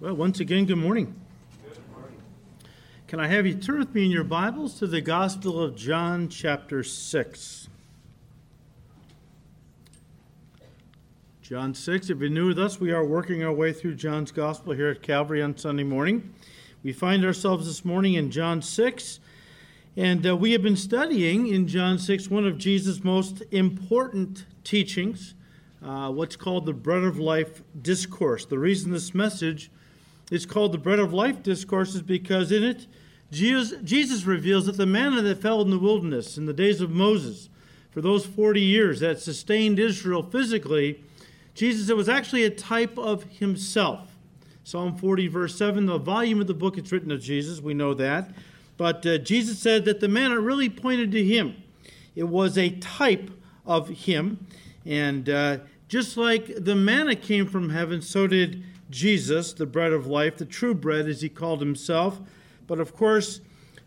Well, once again, good morning. good morning. Can I have you turn with me in your Bibles to the Gospel of John, chapter 6? John 6. If you're new with us, we are working our way through John's Gospel here at Calvary on Sunday morning. We find ourselves this morning in John 6, and uh, we have been studying in John 6 one of Jesus' most important teachings, uh, what's called the Bread of Life Discourse. The reason this message it's called the Bread of Life Discourses because in it, Jesus, Jesus reveals that the manna that fell in the wilderness in the days of Moses, for those 40 years that sustained Israel physically, Jesus, it was actually a type of himself. Psalm 40, verse 7, the volume of the book it's written of Jesus, we know that. But uh, Jesus said that the manna really pointed to him. It was a type of him. And uh, just like the manna came from heaven, so did Jesus, the bread of life, the true bread, as he called himself. But of course,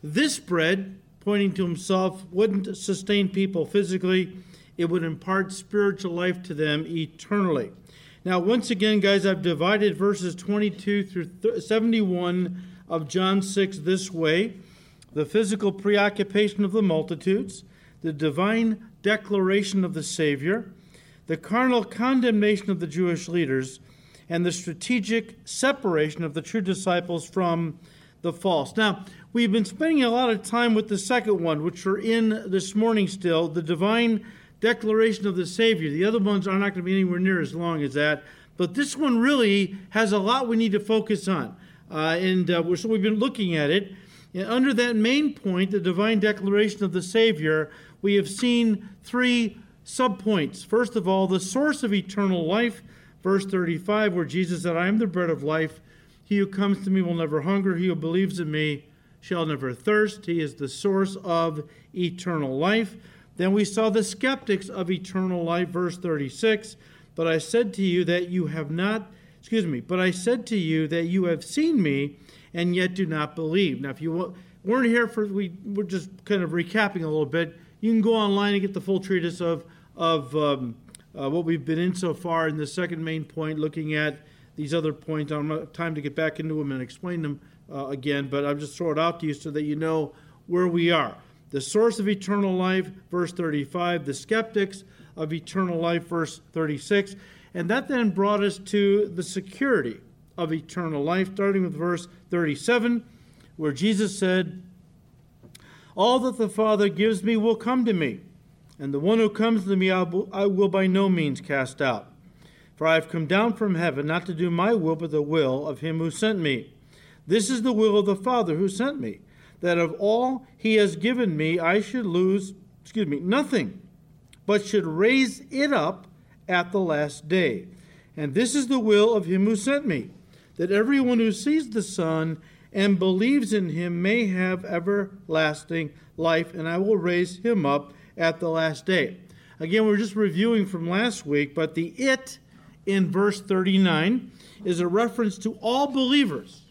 this bread, pointing to himself, wouldn't sustain people physically, it would impart spiritual life to them eternally. Now, once again, guys, I've divided verses 22 through 71 of John 6 this way the physical preoccupation of the multitudes, the divine declaration of the Savior, the carnal condemnation of the Jewish leaders, and the strategic separation of the true disciples from the false. Now, we've been spending a lot of time with the second one, which we're in this morning still, the divine declaration of the Savior. The other ones are not going to be anywhere near as long as that, but this one really has a lot we need to focus on. Uh, and uh, so we've been looking at it. And under that main point, the divine declaration of the Savior, we have seen three subpoints. First of all, the source of eternal life verse 35, where Jesus said, I am the bread of life. He who comes to me will never hunger. He who believes in me shall never thirst. He is the source of eternal life. Then we saw the skeptics of eternal life, verse 36. But I said to you that you have not, excuse me, but I said to you that you have seen me and yet do not believe. Now, if you weren't here for, we, we're just kind of recapping a little bit. You can go online and get the full treatise of, of um, uh, what we've been in so far in the second main point, looking at these other points. I don't have time to get back into them and explain them uh, again, but I'll just throw it out to you so that you know where we are. The source of eternal life, verse 35, the skeptics of eternal life, verse 36. And that then brought us to the security of eternal life, starting with verse 37, where Jesus said, All that the Father gives me will come to me and the one who comes to me I will, by no means cast out. For I have come down from heaven not to do my will, but the will of him who sent me. This is the will of the Father who sent me, that of all he has given me I should lose, excuse me, nothing, but should raise it up at the last day. And this is the will of him who sent me, that everyone who sees the Son and believes in him may have everlasting life, and I will raise him up at the last day. Again, we're just reviewing from last week, but the it in verse 39 is a reference to all believers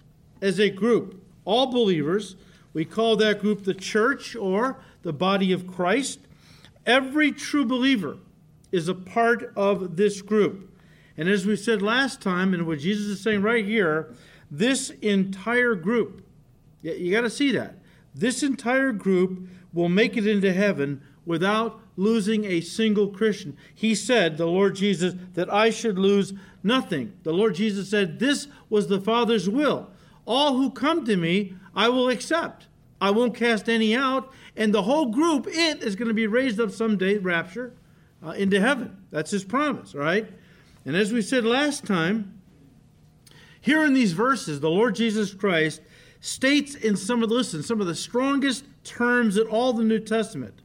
as a group. All believers. We call that group the church or the body of Christ. Every true believer is a part of this group. And as we said last time, and what Jesus is saying right here, this entire group, you got to see that. This entire group will make it into heaven without losing a single Christian. He said, the Lord Jesus, that I should lose nothing. The Lord Jesus said, This was the Father's will. All who come to me, I will accept. I won't cast any out. And the whole group, it is going to be raised up someday, rapture, uh, into heaven. That's his promise, right? And as we said last time, here in these verses, the Lord Jesus Christ states in some of the, listen, some of the strongest terms in all the New Testament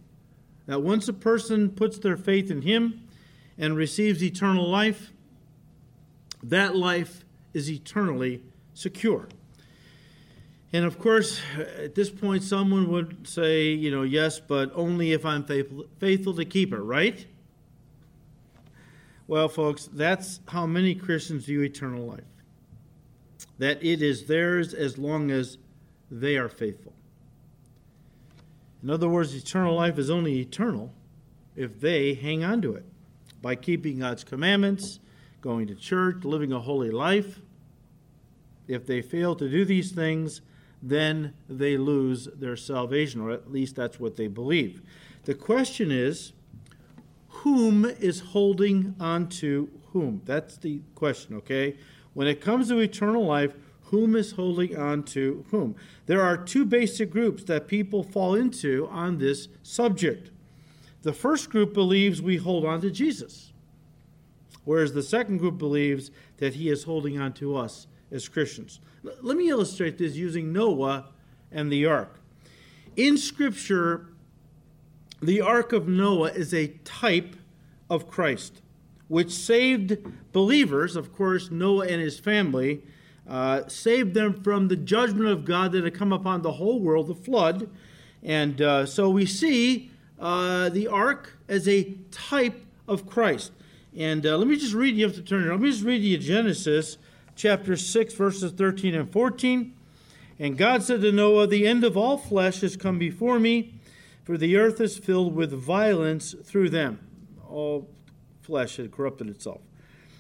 that once a person puts their faith in Him and receives eternal life, that life is eternally secure. And of course, at this point, someone would say, you know, yes, but only if I'm faithful, faithful to keep it, right? Well, folks, that's how many Christians view eternal life. That it is theirs as long as they are faithful. In other words, eternal life is only eternal if they hang on to it by keeping God's commandments, going to church, living a holy life. If they fail to do these things, then they lose their salvation, or at least that's what they believe. The question is, whom is holding on to whom? That's the question, okay? When it comes to eternal life, whom is holding on to whom? There are two basic groups that people fall into on this subject. The first group believes we hold on to Jesus, whereas the second group believes that he is holding on to us as Christians. L- let me illustrate this using Noah and the ark. In Scripture, the ark of Noah is a type of Christ, which saved believers, of course, Noah and his family, uh, saved them from the judgment of God that had come upon the whole world, the flood. And uh, so we see uh, the ark as a type of Christ. And uh, let me just read, you have to turn let me just read you Genesis chapter 6, verses 13 and 14. And God said to Noah, The end of all flesh has come before me, for the earth is filled with violence through them. All flesh had corrupted itself.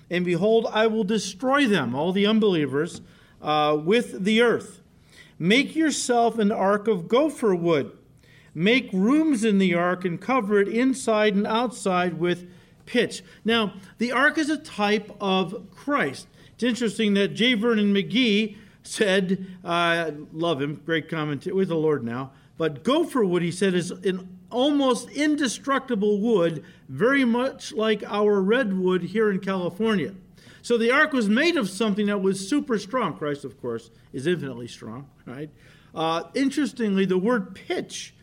And behold, I will destroy them, all the unbelievers, uh, with the earth. Make yourself an ark of gopher wood. Make rooms in the ark and cover it inside and outside with pitch. Now, the ark is a type of Christ. It's interesting that J. Vernon McGee said, uh, love him, great commentator with the Lord now, but gopher wood, he said, is an almost indestructible wood, very much like our redwood here in California. So the ark was made of something that was super strong. Christ, of course, is infinitely strong, right? Uh, interestingly, the word pitch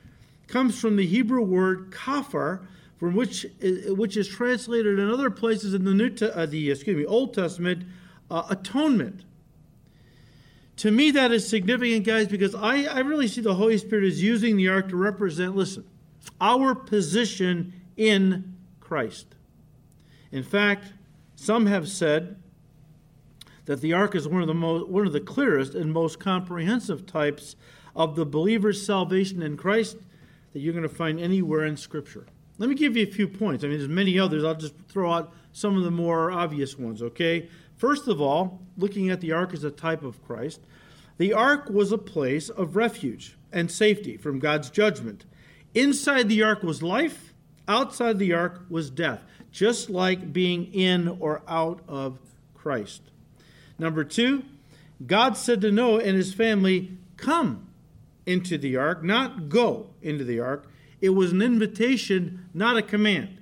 comes from the Hebrew word kafar, from which which is translated in other places in the New uh, the excuse me Old Testament uh, atonement. To me, that is significant, guys, because I, I really see the Holy Spirit as using the ark to represent, listen, our position in Christ. In fact, some have said that the ark is one of the most, one of the clearest and most comprehensive types of the believer's salvation in Christ that you're going to find anywhere in Scripture. Let me give you a few points. I mean, there's many others. I'll just throw out some of the more obvious ones, okay? First of all, looking at the ark as a type of Christ, the ark was a place of refuge and safety from God's judgment. Inside the ark was life, outside the ark was death, just like being in or out of Christ. Number two, God said to Noah and his family, Come into the ark, not go into the ark. It was an invitation, not a command.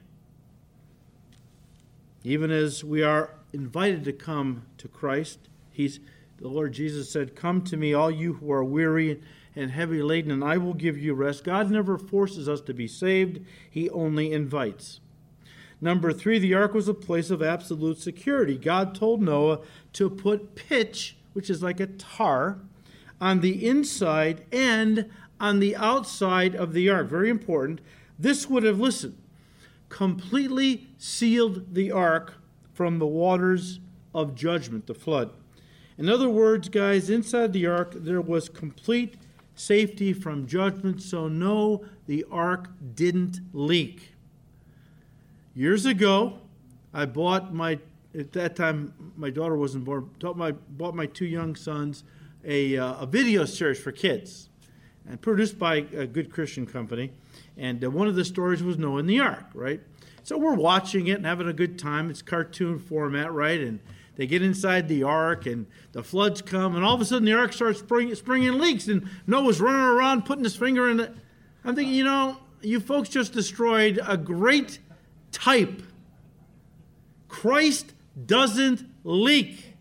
Even as we are invited to come to Christ. He's the Lord Jesus said, "Come to me, all you who are weary and heavy laden, and I will give you rest." God never forces us to be saved; He only invites. Number three, the ark was a place of absolute security. God told Noah to put pitch, which is like a tar, on the inside and on the outside of the ark. Very important. This would have, listen, completely sealed the ark from the waters of judgment, the flood. In other words, guys, inside the ark there was complete safety from judgment, so no, the ark didn't leak. Years ago, I bought my, at that time my daughter wasn't born, my, bought my two young sons a, uh, a video series for kids and produced by a good Christian company. And uh, one of the stories was Noah in the Ark, right? So we're watching it and having a good time. It's cartoon format, right? And they get inside the ark and the floods come, and all of a sudden the ark starts spring, springing leaks, and Noah's running around putting his finger in it. I'm thinking, you know, you folks just destroyed a great type. Christ doesn't leak.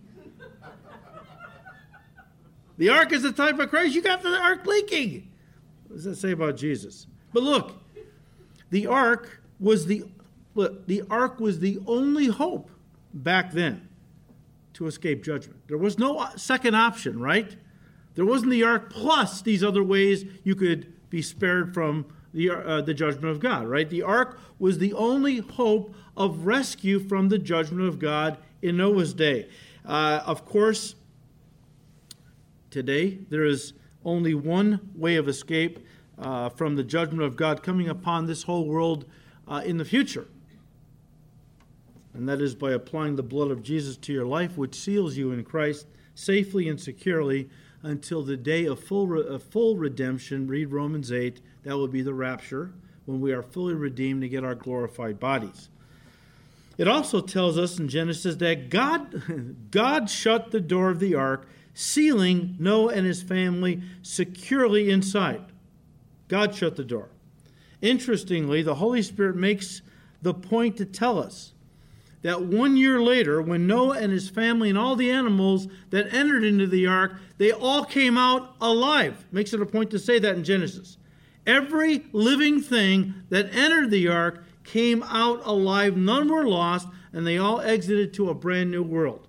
The ark is the type of Christ. You got the ark leaking. What does that say about Jesus? But look, the ark was the Look, the ark was the only hope back then to escape judgment. There was no second option, right? There wasn't the ark plus these other ways you could be spared from the, uh, the judgment of God, right? The ark was the only hope of rescue from the judgment of God in Noah's day. Uh, of course, today there is only one way of escape uh, from the judgment of God coming upon this whole world uh, in the future and that is by applying the blood of Jesus to your life, which seals you in Christ, safely and securely until the day of full, re- of full redemption. Read Romans 8. That will be the rapture when we are fully redeemed to get our glorified bodies. It also tells us in Genesis that God, God shut the door of the ark, sealing Noah and his family securely inside. God shut the door. Interestingly, the Holy Spirit makes the point to tell us that one year later, when Noah and his family and all the animals that entered into the ark, they all came out alive. Makes it a point to say that in Genesis. Every living thing that entered the ark came out alive, none were lost, and they all exited to a brand new world.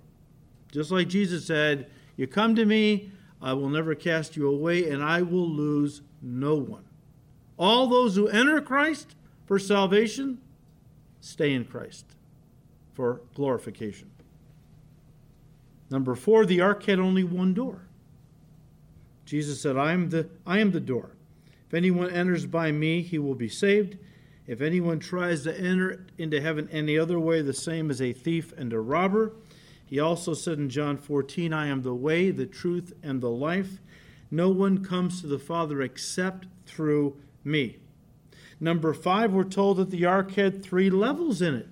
Just like Jesus said, You come to me, I will never cast you away, and I will lose no one. All those who enter Christ for salvation stay in Christ for glorification. Number four, the ark had only one door. Jesus said, I am the, I am the door. If anyone enters by me, he will be saved. If anyone tries to enter into heaven any other way, the same as a thief and a robber. He also said in John 14, I am the way, the truth, and the life. No one comes to the Father except through me. Number five, we're told that the ark had three levels in it.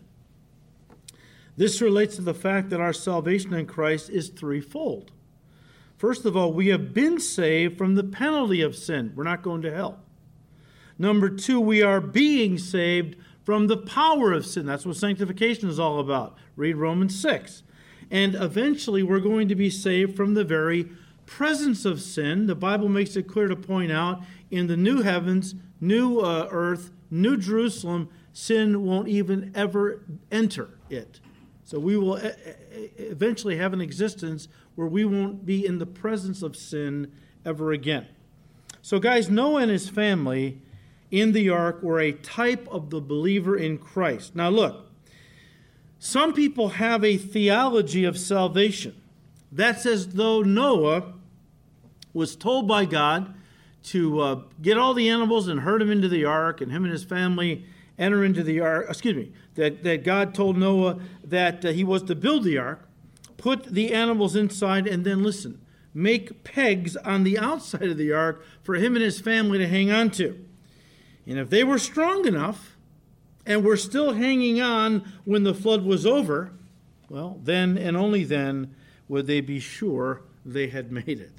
This relates to the fact that our salvation in Christ is threefold. First of all, we have been saved from the penalty of sin. We're not going to hell. Number two, we are being saved from the power of sin. That's what sanctification is all about. Read Romans 6. And eventually, we're going to be saved from the very presence of sin. The Bible makes it clear to point out in the new heavens, new uh, earth, new Jerusalem, sin won't even ever enter it. So we will eventually have an existence where we won't be in the presence of sin ever again. So, guys, Noah and his family in the ark were a type of the believer in Christ. Now, look, some people have a theology of salvation. That's as though Noah was told by God to uh, get all the animals and herd them into the ark, and him and his family enter into the ark. Excuse me, that, that God told Noah that uh, he was to build the ark, put the animals inside, and then listen, make pegs on the outside of the ark for him and his family to hang on to. And if they were strong enough and were still hanging on when the flood was over, well, then and only then would they be sure they had made it.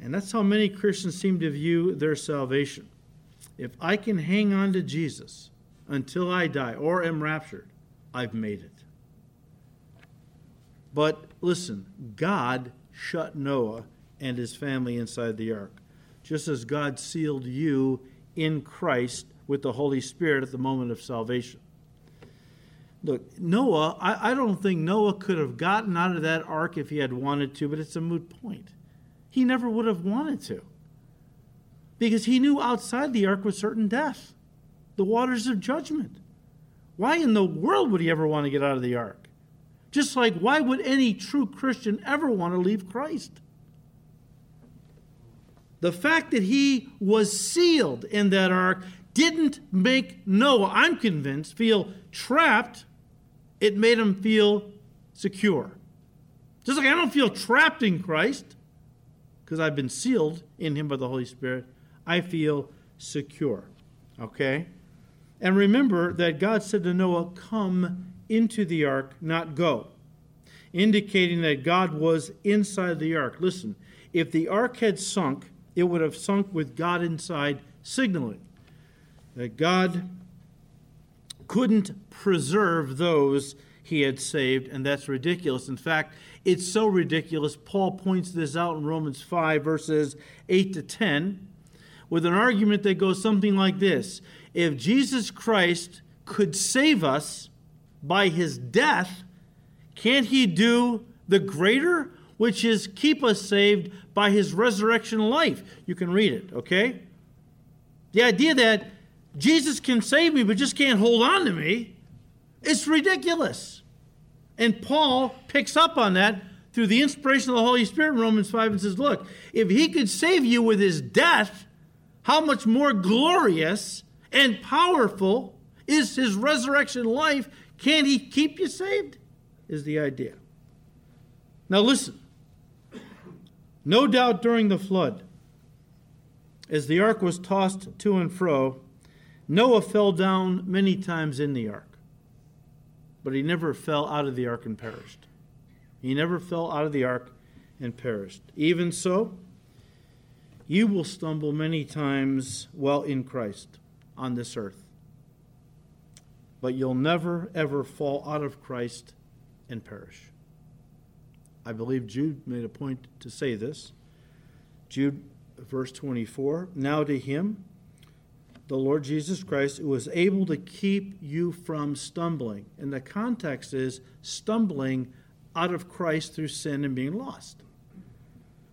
And that's how many Christians seem to view their salvation. If I can hang on to Jesus until I die or am raptured, I've made it. But listen, God shut Noah and his family inside the ark, just as God sealed you in Christ with the Holy Spirit at the moment of salvation. Look, Noah, I, I, don't think Noah could have gotten out of that ark if he had wanted to, but it's a moot point. He never would have wanted to. Because he knew outside the ark was certain death, the waters of judgment. Why in the world would he ever want to get out of the ark? Just like why would any true Christian ever want to leave Christ? The fact that he was sealed in that ark didn't make Noah, I'm convinced, feel trapped. It made him feel secure. Just like I don't feel trapped in Christ because I've been sealed in him by the Holy Spirit, I feel secure. Okay? And remember that God said to Noah, Come into the ark, not go, indicating that God was inside the ark. Listen, if the ark had sunk, it would have sunk with God inside, signaling that God couldn't preserve those he had saved, and that's ridiculous. In fact, it's so ridiculous, Paul points this out in Romans 5, verses 8 to 10, with an argument that goes something like this If Jesus Christ could save us by his death, can't he do the greater? which is keep us saved by his resurrection life. You can read it, okay? The idea that Jesus can save me but just can't hold on to me is ridiculous. And Paul picks up on that through the inspiration of the Holy Spirit in Romans 5 and says, Look, if he could save you with his death, how much more glorious and powerful is his resurrection life? Can't he keep you saved? Is the idea. Now, listen. No doubt during the flood, as the ark was tossed to and fro, Noah fell down many times in the ark, but he never fell out of the ark and perished. He never fell out of the ark and perished. Even so, you will stumble many times while in Christ on this earth, but you'll never, ever fall out of Christ and perish. I believe Jude made a point to say this. Jude, verse 24 Now to him, the Lord Jesus Christ, who was able to keep you from stumbling. And the context is stumbling out of Christ through sin and being lost.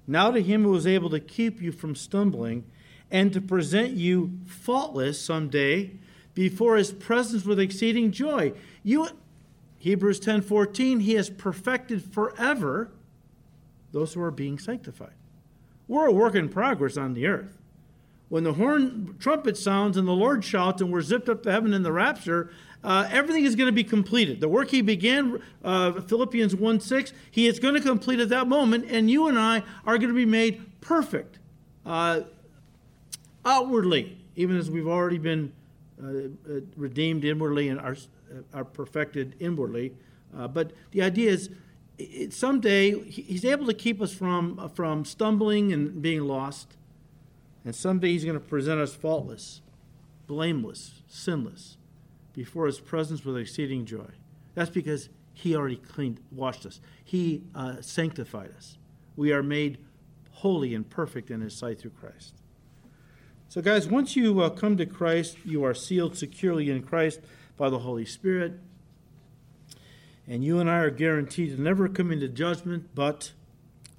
Now to him who was able to keep you from stumbling and to present you faultless someday before his presence with exceeding joy. You Hebrews 10:14 he has perfected forever those who are being sanctified. We're a work in progress on the earth. When the horn trumpet sounds and the Lord shouts and we're zipped up to heaven in the rapture, uh, everything is going to be completed. The work he began, uh, Philippians 1 6, he is going to complete at that moment, and you and I are going to be made perfect uh, outwardly, even as we've already been uh, uh, redeemed inwardly and are, are perfected inwardly. Uh, but the idea is, it, someday he's able to keep us from, from stumbling and being lost. And someday he's going to present us faultless, blameless, sinless before his presence with exceeding joy. That's because he already cleaned, washed us. He uh, sanctified us. We are made holy and perfect in his sight through Christ. So, guys, once you uh, come to Christ, you are sealed securely in Christ by the Holy Spirit. And you and I are guaranteed to never come into judgment, but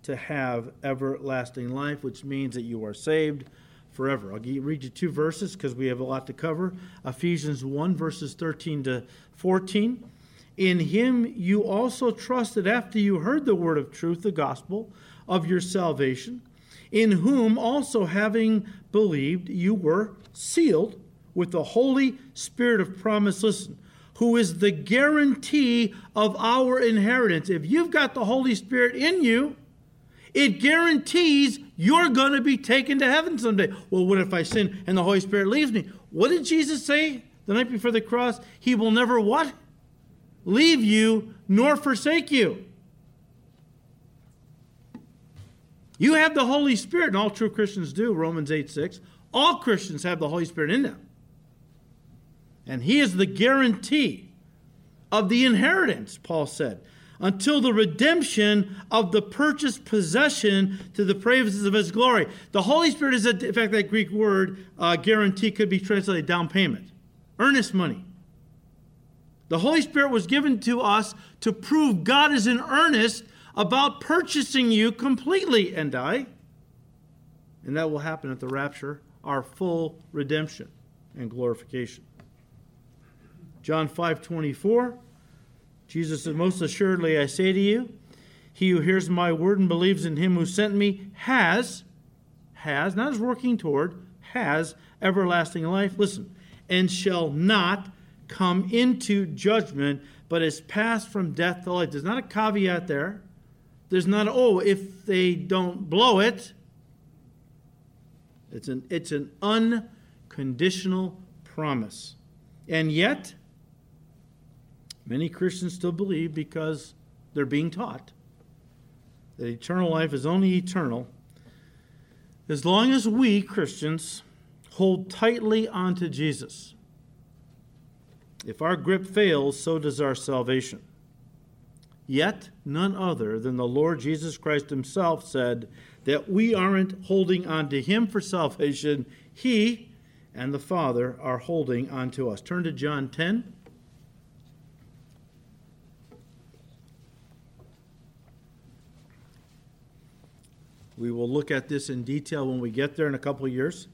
to have everlasting life, which means that you are saved forever. I'll read you two verses because we have a lot to cover. Ephesians 1, verses 13 to 14. In him you also trusted after you heard the word of truth, the gospel of your salvation, in whom also having believed you were sealed with the Holy Spirit of promise. Listen, who is the guarantee of our inheritance. If you've got the Holy Spirit in you, it guarantees you're going to be taken to heaven someday. Well, what if I sin and the Holy Spirit leaves me? What did Jesus say the night before the cross? He will never what? Leave you nor forsake you. You have the Holy Spirit, and all true Christians do, Romans 8 6. All Christians have the Holy Spirit in them. And He is the guarantee of the inheritance, Paul said until the redemption of the purchased possession to the praises of his glory. The Holy Spirit is, in fact, that Greek word uh, guarantee could be translated down payment, earnest money. The Holy Spirit was given to us to prove God is in earnest about purchasing you completely and I. And that will happen at the rapture, our full redemption and glorification. John 5 24. Jesus said, Most assuredly I say to you, he who hears my word and believes in him who sent me has, has, not is working toward, has everlasting life. Listen, and shall not come into judgment, but is passed from death to life. There's not a caveat there. There's not, oh, if they don't blow it. It's an, it's an unconditional promise. And yet, Many Christians still believe because they're being taught that eternal life is only eternal as long as we, Christians, hold tightly onto Jesus. If our grip fails, so does our salvation. Yet, none other than the Lord Jesus Christ Himself said that we aren't holding on to Him for salvation. He and the Father are holding on to us. Turn to John 10. We will look at this in detail when we get there in a couple of years.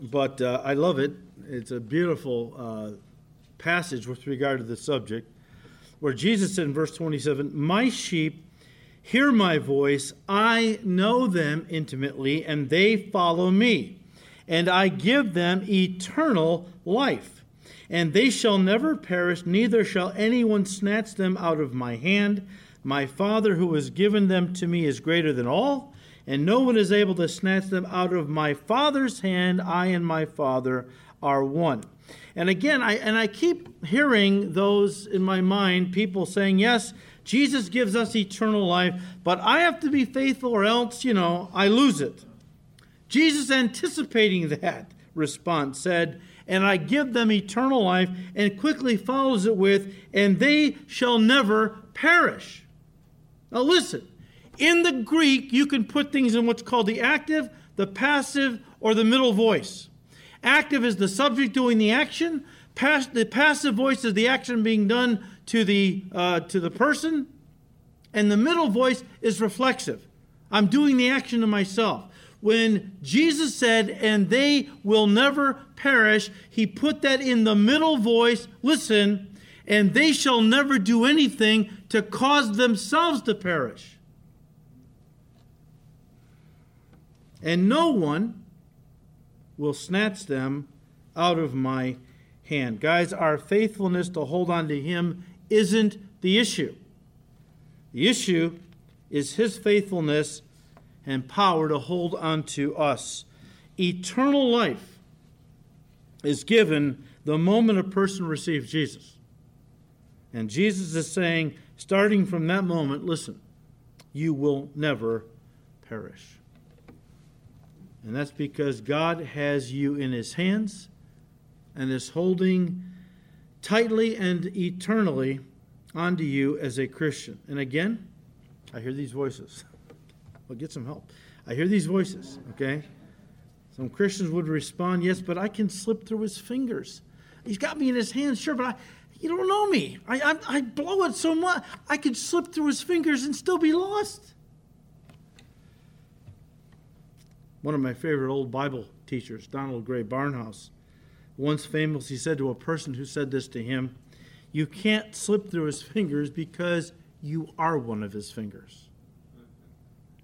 but uh, I love it. It's a beautiful uh, passage with regard to the subject, where Jesus said in verse 27 My sheep hear my voice, I know them intimately, and they follow me, and I give them eternal life and they shall never perish, neither shall anyone snatch them out of my hand. My Father who has given them to me is greater than all, and no one is able to snatch them out of my Father's hand. I and my Father are one. And again, I and I keep hearing those in my mind, people saying, Yes, Jesus gives us eternal life, but I have to be faithful or else, you know, I lose it. Jesus, anticipating that response, said, And I give them eternal life, and quickly follows it with, And they shall never perish. Now, listen, in the Greek, you can put things in what's called the active, the passive, or the middle voice. Active is the subject doing the action. Pass, the passive voice is the action being done to the, uh, to the person. And the middle voice is reflexive. I'm doing the action to myself. When Jesus said, and they will never perish, he put that in the middle voice. Listen, and they shall never do anything to cause themselves to perish. And no one will snatch them out of my hand. Guys, our faithfulness to hold on to Him isn't the issue. The issue is His faithfulness and power to hold on to us. Eternal life is given the moment a person receives Jesus. And Jesus is saying, starting from that moment, listen, you will never perish. And that's because God has you in his hands and is holding tightly and eternally onto you as a Christian. And again, I hear these voices. Well, get some help. I hear these voices, okay? Some Christians would respond, yes, but I can slip through his fingers. He's got me in his hands, sure, but I, you don't know me. I, I, I blow it so much, I could slip through his fingers and still be lost. One of my favorite old Bible teachers, Donald Grey Barnhouse, once famously said to a person who said this to him, You can't slip through his fingers because you are one of his fingers.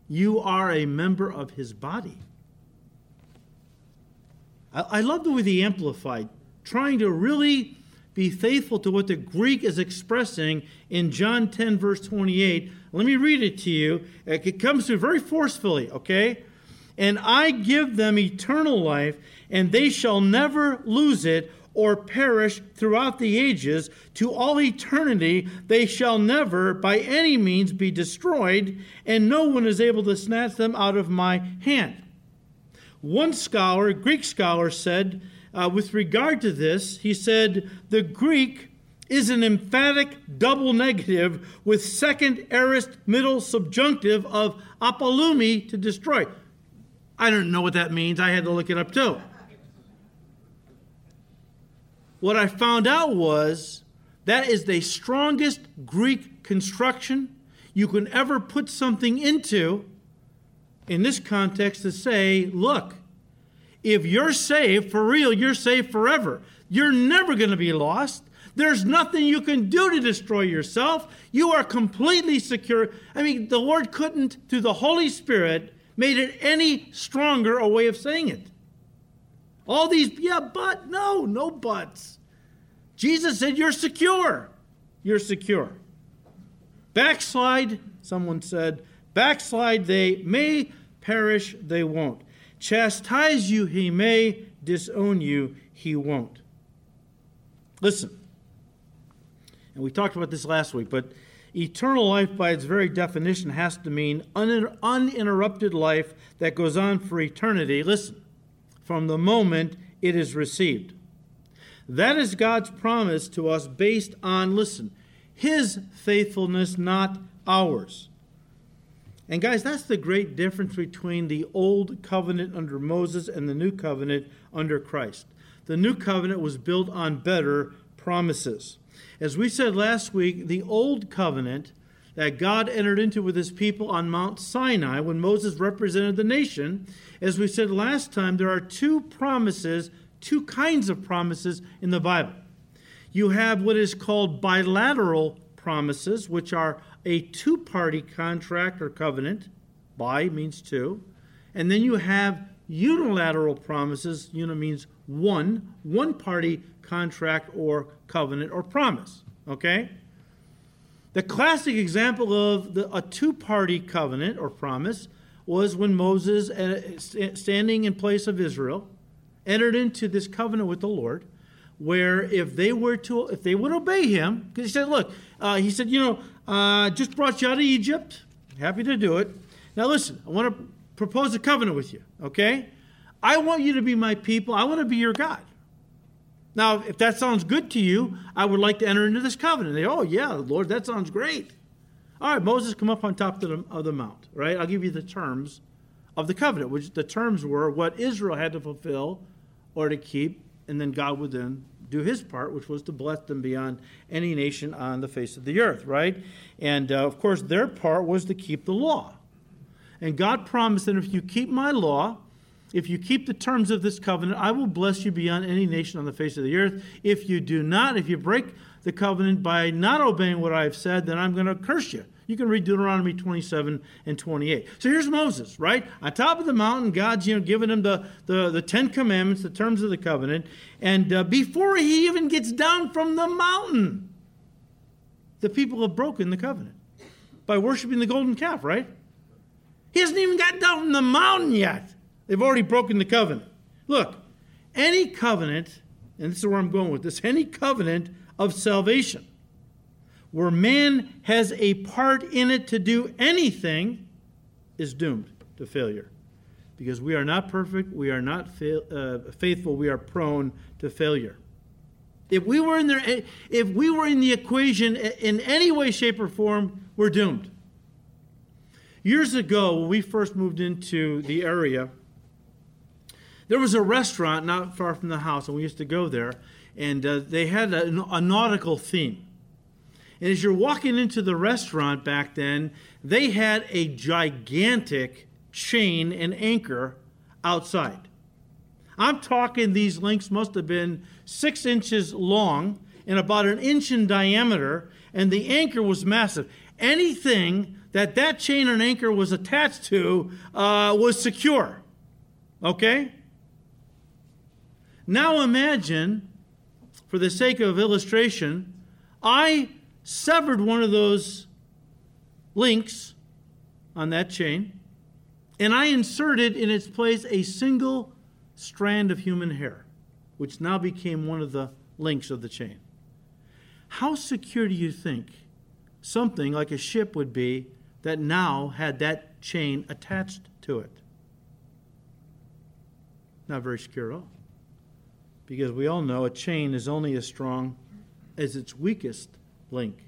You are a member of his body. I, love the way the Amplified, trying to really be faithful to what the Greek is expressing in John 10, verse 28. Let me read it to you. It comes through very forcefully, okay? and I give them eternal life, and they shall never lose it or perish throughout the ages. To all eternity, they shall never by any means be destroyed, and no one is able to snatch them out of my hand. One scholar, Greek scholar, said, uh, with regard to this, he said, the Greek is an emphatic double negative with second aorist middle subjunctive of apollumi to destroy. I don't know what that means. I had to look it up too. What I found out was that is the strongest Greek construction you can ever put something into in this context to say, look, if you're saved for real, you're saved forever. You're never going to be lost. There's nothing you can do to destroy yourself. You are completely secure. I mean, the Lord couldn't, through the Holy Spirit, made it any stronger a way of saying it. All these, yeah, but, no, no buts. Jesus said, You're secure. You're secure. Backslide, someone said, backslide they may perish, they won't. Chastise you, he may. Disown you, he won't. Listen, and we talked about this last week, but Eternal life, by its very definition, has to mean uninterrupted life that goes on for eternity. Listen, from the moment it is received. That is God's promise to us based on, listen, His faithfulness, not ours. And guys, that's the great difference between the old covenant under Moses and the new covenant under Christ. The new covenant was built on better promises. As we said last week, the old covenant that God entered into with his people on Mount Sinai when Moses represented the nation, as we said last time, there are two promises, two kinds of promises in the Bible. You have what is called bilateral promises, which are a two party contract or covenant. Bi means two. And then you have unilateral promises. Uni means one, one party contract or covenant or promise. Okay? The classic example of the, a two party covenant or promise was when Moses, uh, standing in place of Israel, entered into this covenant with the Lord, where if they were to, if they would obey him, because he said, look, uh, he said, you know, uh, just brought you out of Egypt, happy to do it. Now listen, I want to propose a covenant with you, okay? I want you to be my people. I want to be your God. Now, if that sounds good to you, I would like to enter into this covenant. They, oh, yeah, Lord, that sounds great. All right, Moses, come up on top of the, of the mount, right? I'll give you the terms of the covenant, which the terms were what Israel had to fulfill or to keep, and then God would then do his part, which was to bless them beyond any nation on the face of the earth, right? And uh, of course, their part was to keep the law. And God promised that if you keep my law, if you keep the terms of this covenant, I will bless you beyond any nation on the face of the earth. If you do not, if you break the covenant by not obeying what I have said, then I'm going to curse you. You can read Deuteronomy 27 and 28. So here's Moses, right? On top of the mountain, God's you know giving him the, the, the Ten Commandments, the terms of the covenant. And uh, before he even gets down from the mountain, the people have broken the covenant by worshiping the golden calf, right? He hasn't even gotten down from the mountain yet. They've already broken the covenant. Look, any covenant, and this is where I'm going with this, any covenant of salvation where man has a part in it to do anything is doomed to failure. Because we are not perfect, we are not uh, faithful, we are prone to failure. If we were in there, if we were in the equation in any way, shape, or form, we're doomed. Years ago, when we first moved into the area, there was a restaurant not far from the house, and we used to go there, and uh, they had a, a nautical theme. And as you're walking into the restaurant back then, they had a gigantic chain and anchor outside. I'm talking these links must have been six inches long and about an inch in diameter, and the anchor was massive. Anything that that chain and anchor was attached to uh, was secure. Okay? Now imagine, for the sake of illustration, I severed one of those links on that chain, and I inserted in its place a single strand of human hair, which now became one of the links of the chain. How secure do you think something like a ship would be that now had that chain attached to it? Not very secure at all. Because we all know a chain is only as strong as its weakest link.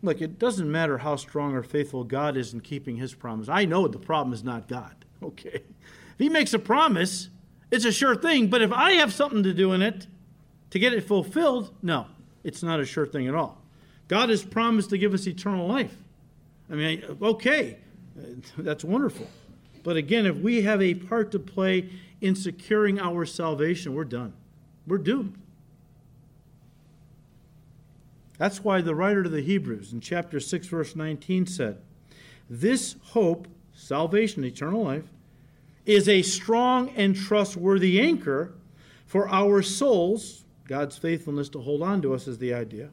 Look, it doesn't matter how strong or faithful God is in keeping his promise. I know the problem is not God. Okay. If he makes a promise, it's a sure thing, but if I have something to do in it to get it fulfilled, no, it's not a sure thing at all. God has promised to give us eternal life. I mean, okay, that's wonderful. But again, if we have a part to play in securing our salvation, we're done. We're doomed. That's why the writer to the Hebrews in chapter 6, verse 19 said, This hope, salvation, eternal life, is a strong and trustworthy anchor for our souls. God's faithfulness to hold on to us is the idea.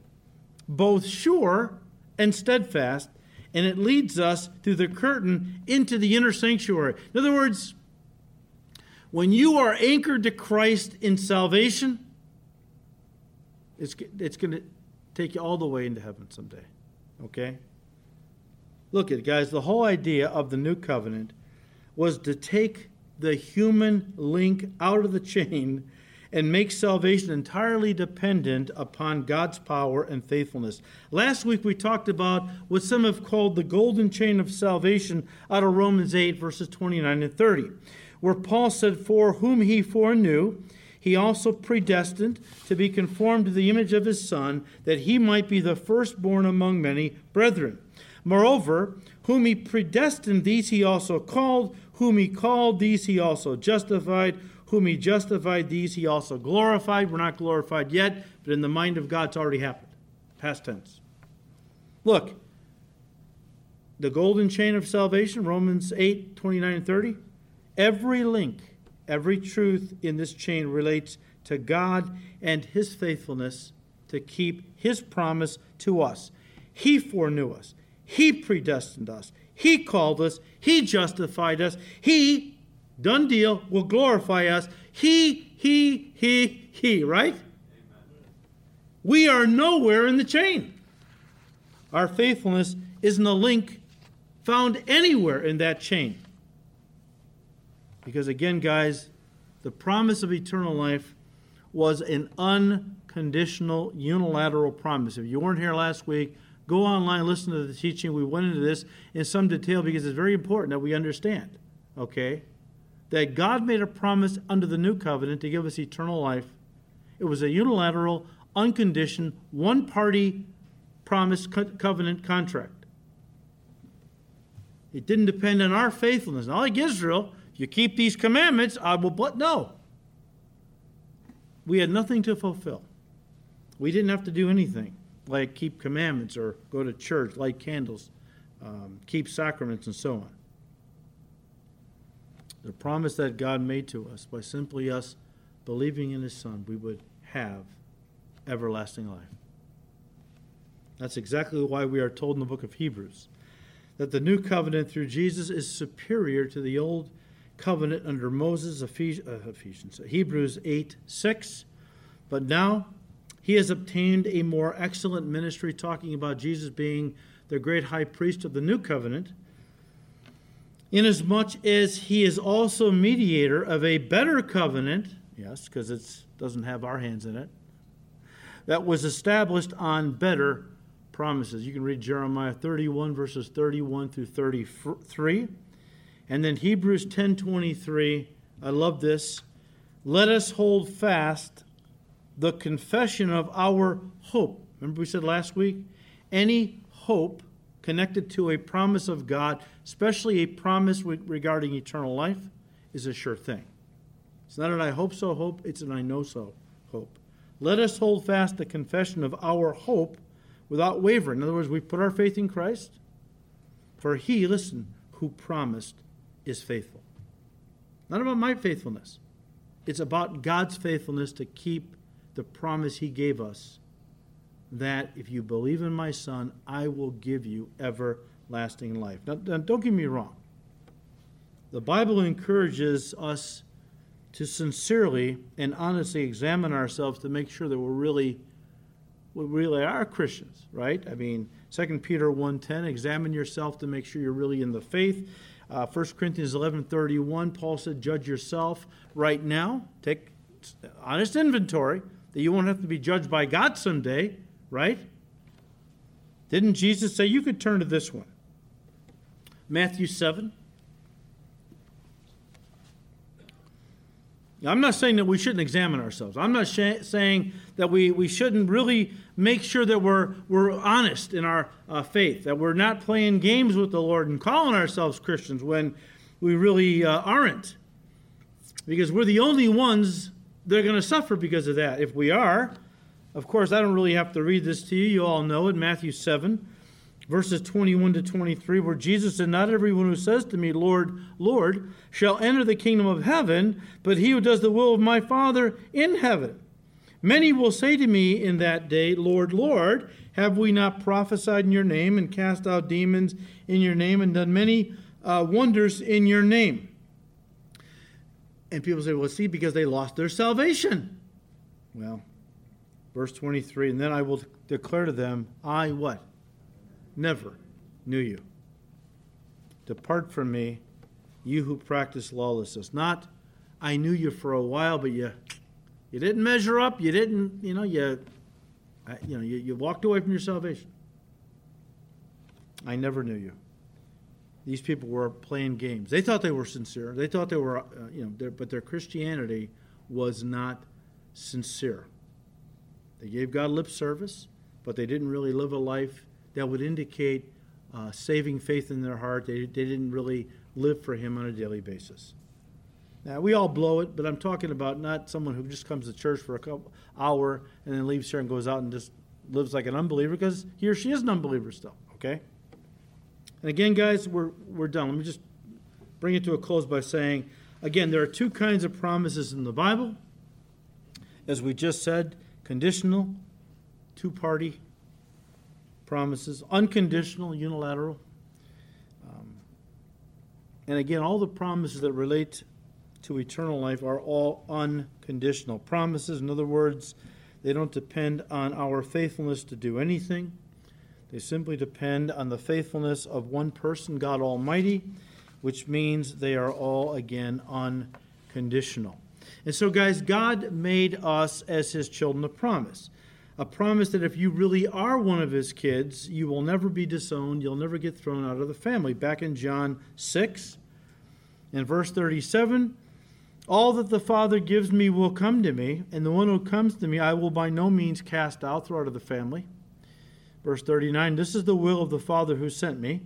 Both sure and steadfast, and it leads us through the curtain into the inner sanctuary. In other words, when you are anchored to Christ in salvation, it's, it's going to take you all the way into heaven someday. Okay? Look at it, guys. The whole idea of the new covenant was to take the human link out of the chain and make salvation entirely dependent upon God's power and faithfulness. Last week we talked about what some have called the golden chain of salvation out of Romans 8, verses 29 and 30, where Paul said, For whom he foreknew, he also predestined to be conformed to the image of his Son, that he might be the firstborn among many brethren. Moreover, whom he predestined, these he also called. Whom he called, these he also justified. Whom he justified, these he also glorified. We're not glorified yet, but in the mind of God, it's already happened. Past tense. Look, the golden chain of salvation, Romans 8 29 and 30. Every link Every truth in this chain relates to God and His faithfulness to keep His promise to us. He foreknew us, He predestined us, He called us, He justified us, He, done deal, will glorify us. He, He, He, He, right? We are nowhere in the chain. Our faithfulness isn't a link found anywhere in that chain. Because again, guys, the promise of eternal life was an unconditional, unilateral promise. If you weren't here last week, go online, listen to the teaching. We went into this in some detail because it's very important that we understand, okay, that God made a promise under the new covenant to give us eternal life. It was a unilateral, unconditioned, one party promise co- covenant contract. It didn't depend on our faithfulness. Not like Israel, you keep these commandments, I will but no. We had nothing to fulfill. We didn't have to do anything like keep commandments or go to church, light candles, um, keep sacraments, and so on. The promise that God made to us by simply us believing in His Son, we would have everlasting life. That's exactly why we are told in the book of Hebrews that the new covenant through Jesus is superior to the old covenant under Moses, uh, Ephesians, Hebrews 8 6. But now he has obtained a more excellent ministry, talking about Jesus being the great high priest of the new covenant, inasmuch as he is also mediator of a better covenant, yes, because it doesn't have our hands in it, that was established on better promises. You can read Jeremiah 31, verses 31 through 33. And then Hebrews 10:23, I love this. Let us hold fast the confession of our hope. Remember we said last week, any hope connected to a promise of God, especially a promise regarding eternal life, is a sure thing. It's not an I hope so hope, it's an I know so hope. Let us hold fast the confession of our hope without wavering. In other words, we put our faith in Christ, for he, listen, who promised is faithful. Not about my faithfulness. It's about God's faithfulness to keep the promise He gave us that if you believe in my Son, I will give you everlasting life. Now, don't get me wrong. The Bible encourages us to sincerely and honestly examine ourselves to make sure that we're really we really are Christians, right? I mean, 2 Peter 1.10, examine yourself to make sure you're really in the faith. Uh, 1 Corinthians 11.31, Paul said, judge yourself right now. Take honest inventory that you won't have to be judged by God someday, right? Didn't Jesus say, you could turn to this one. Matthew 7. I'm not saying that we shouldn't examine ourselves. I'm not sh- saying that we, we shouldn't really make sure that we're, we're honest in our uh, faith, that we're not playing games with the Lord and calling ourselves Christians when we really uh, aren't. Because we're the only ones that are going to suffer because of that. If we are, of course, I don't really have to read this to you. You all know it, Matthew 7 verses 21 to 23, where Jesus said, Not everyone who says to me, Lord, Lord, shall enter the kingdom of heaven, but he who does the will of my Father in heaven. Many will say to me in that day, Lord, Lord, have we not prophesied in your name, and cast out demons in your name, and done many uh, wonders in your name? And people say, Well, see, because they lost their salvation. Well, verse 23, and then I will declare to them, I what? Never knew you. Depart from me, you who practice lawlessness. Not, I knew you for a while, but you, you didn't measure up. You didn't, you know, you, you know, you, you walked away from your salvation. I never knew you. These people were playing games. They thought they were sincere. They thought they were, uh, you know, their, but their Christianity was not sincere. They gave God lip service, but they didn't really live a life that would indicate uh, saving faith in their heart. They, they didn't really live for Him on a daily basis. Now, we all blow it, but I'm talking about not someone who just comes to church for a couple hour and then leaves here and goes out and just lives like an unbeliever because he or she is an unbeliever still, okay? And again, guys, we're, we're done. Let me just bring it to a close by saying Again, there are two kinds of promises in the Bible. As we just said, conditional, two party promises, unconditional, unilateral. Um, and again, all the promises that relate to eternal life are all unconditional promises. In other words, they don't depend on our faithfulness to do anything. They simply depend on the faithfulness of one person, God Almighty, which means they are all, again, unconditional. And so, guys, God made us as His children of promise. A promise that if you really are one of His kids, you will never be disowned, you'll never get thrown out of the family. Back in John 6, in verse 37, all that the Father gives me will come to me, and the one who comes to me I will by no means cast out, throw out of the family. Verse 39 This is the will of the Father who sent me,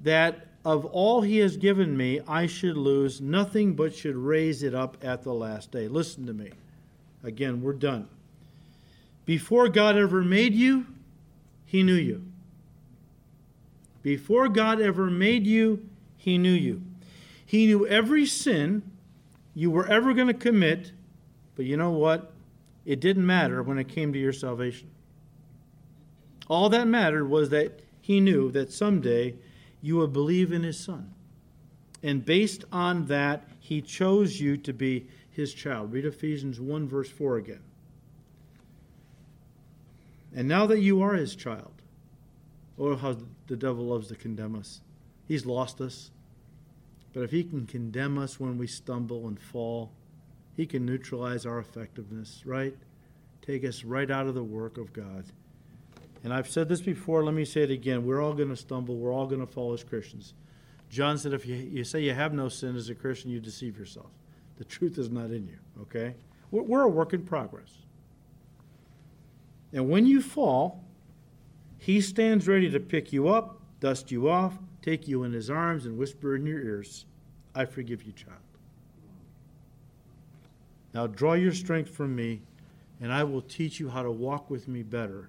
that of all he has given me I should lose nothing but should raise it up at the last day. Listen to me. Again, we're done. Before God ever made you, he knew you. Before God ever made you, he knew you. He knew every sin you were ever going to commit, but you know what? It didn't matter when it came to your salvation. All that mattered was that he knew that someday you would believe in his son. And based on that, he chose you to be his child. Read Ephesians 1, verse 4 again. And now that you are his child, oh, how the devil loves to condemn us. He's lost us. But if He can condemn us when we stumble and fall, He can neutralize our effectiveness, right? Take us right out of the work of God. And I've said this before, let me say it again. We're all going to stumble, we're all going to fall as Christians. John said, if you, you say you have no sin as a Christian, you deceive yourself. The truth is not in you, okay? We're, we're a work in progress. And when you fall, He stands ready to pick you up, dust you off, take you in his arms, and whisper in your ears, I forgive you, child. Now draw your strength from me, and I will teach you how to walk with me better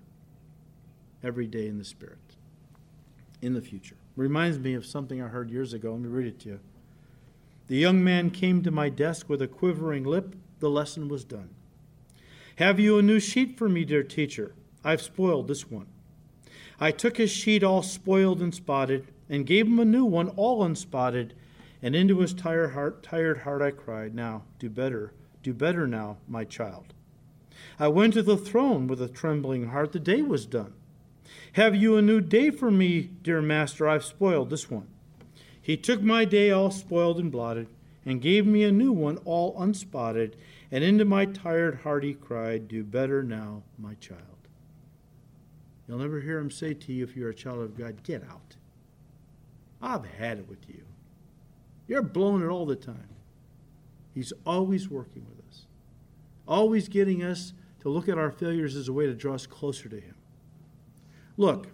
every day in the Spirit in the future. Reminds me of something I heard years ago. Let me read it to you. The young man came to my desk with a quivering lip. The lesson was done. Have you a new sheet for me, dear teacher? I've spoiled this one. I took his sheet all spoiled and spotted and gave him a new one, all unspotted. And into his tired heart, tired heart I cried, Now, do better, do better now, my child. I went to the throne with a trembling heart. The day was done. Have you a new day for me, dear master? I've spoiled this one. He took my day all spoiled and blotted, and gave me a new one all unspotted. And into my tired heart he cried, Do better now, my child. You'll never hear him say to you, if you're a child of God, Get out. I've had it with you. You're blowing it all the time. He's always working with us, always getting us to look at our failures as a way to draw us closer to Him. Look,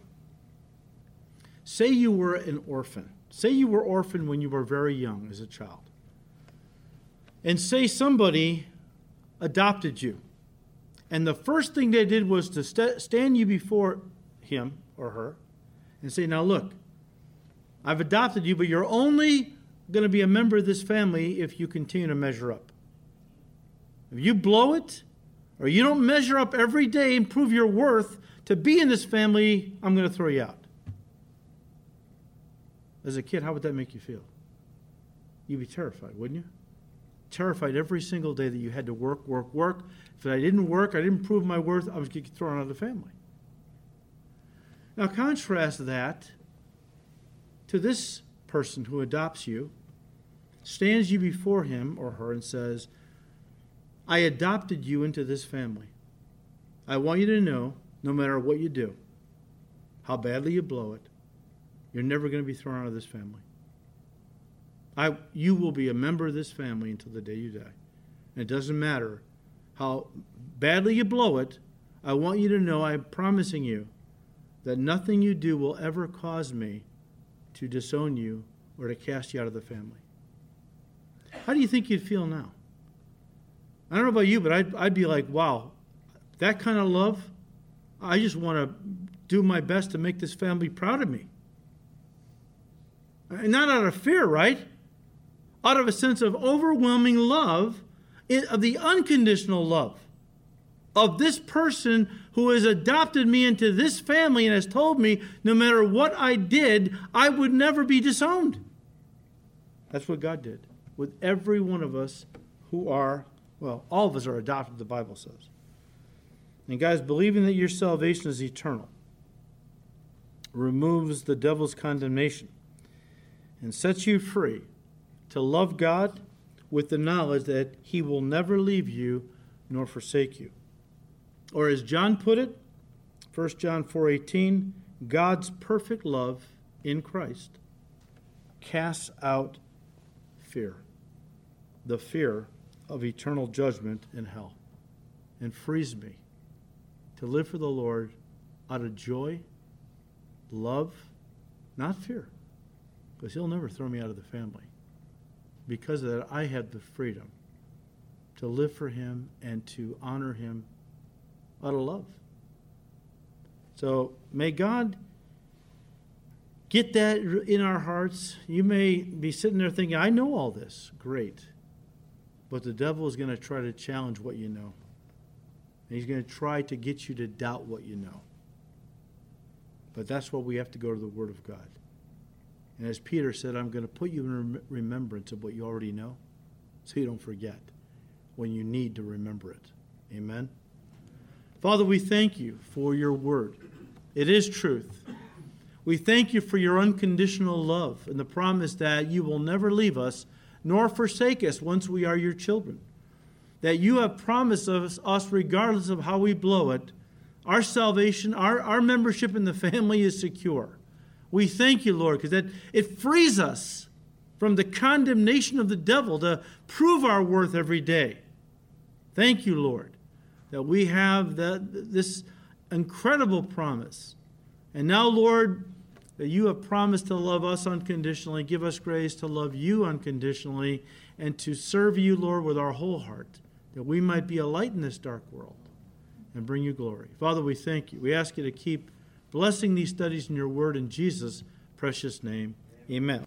say you were an orphan. Say you were orphaned when you were very young as a child. And say somebody adopted you. And the first thing they did was to st- stand you before him or her and say, Now look, I've adopted you, but you're only going to be a member of this family if you continue to measure up. If you blow it, or you don't measure up every day and prove your worth to be in this family, I'm going to throw you out. As a kid, how would that make you feel? You'd be terrified, wouldn't you? Terrified every single day that you had to work, work, work. If I didn't work, I didn't prove my worth, I was going to get thrown out of the family. Now, contrast that to this person who adopts you, stands you before him or her and says, I adopted you into this family. I want you to know, no matter what you do, how badly you blow it, you're never going to be thrown out of this family. I, you will be a member of this family until the day you die. And it doesn't matter how badly you blow it, I want you to know I'm promising you that nothing you do will ever cause me to disown you or to cast you out of the family. How do you think you'd feel now? I don't know about you, but I'd, I'd be like, wow, that kind of love, I just want to do my best to make this family proud of me. And not out of fear, right? Out of a sense of overwhelming love, of the unconditional love of this person who has adopted me into this family and has told me no matter what I did, I would never be disowned. That's what God did with every one of us who are, well, all of us are adopted, the Bible says. And guys, believing that your salvation is eternal removes the devil's condemnation and sets you free to love God with the knowledge that he will never leave you nor forsake you. Or as John put it, 1 John 4:18, God's perfect love in Christ casts out fear. The fear of eternal judgment in hell and frees me to live for the Lord out of joy, love, not fear, because He'll never throw me out of the family. Because of that, I had the freedom to live for Him and to honor Him out of love. So may God get that in our hearts. You may be sitting there thinking, I know all this. Great. But the devil is going to try to challenge what you know. And he's going to try to get you to doubt what you know. But that's what we have to go to the Word of God. And as Peter said, I'm going to put you in remembrance of what you already know so you don't forget when you need to remember it. Amen. Father, we thank you for your word. It is truth. We thank you for your unconditional love and the promise that you will never leave us nor forsake us once we are your children that you have promised us, us regardless of how we blow it, our salvation, our, our membership in the family is secure. We thank you, Lord, because that it frees us from the condemnation of the devil to prove our worth every day. Thank you, Lord, that we have that, this incredible promise. And now, Lord, that you have promised to love us unconditionally, give us grace to love you unconditionally and to serve you, Lord, with our whole heart that we might be a light in this dark world and bring you glory. Father, we thank you. We ask you to keep blessing these studies in your word in Jesus' precious name. Amen.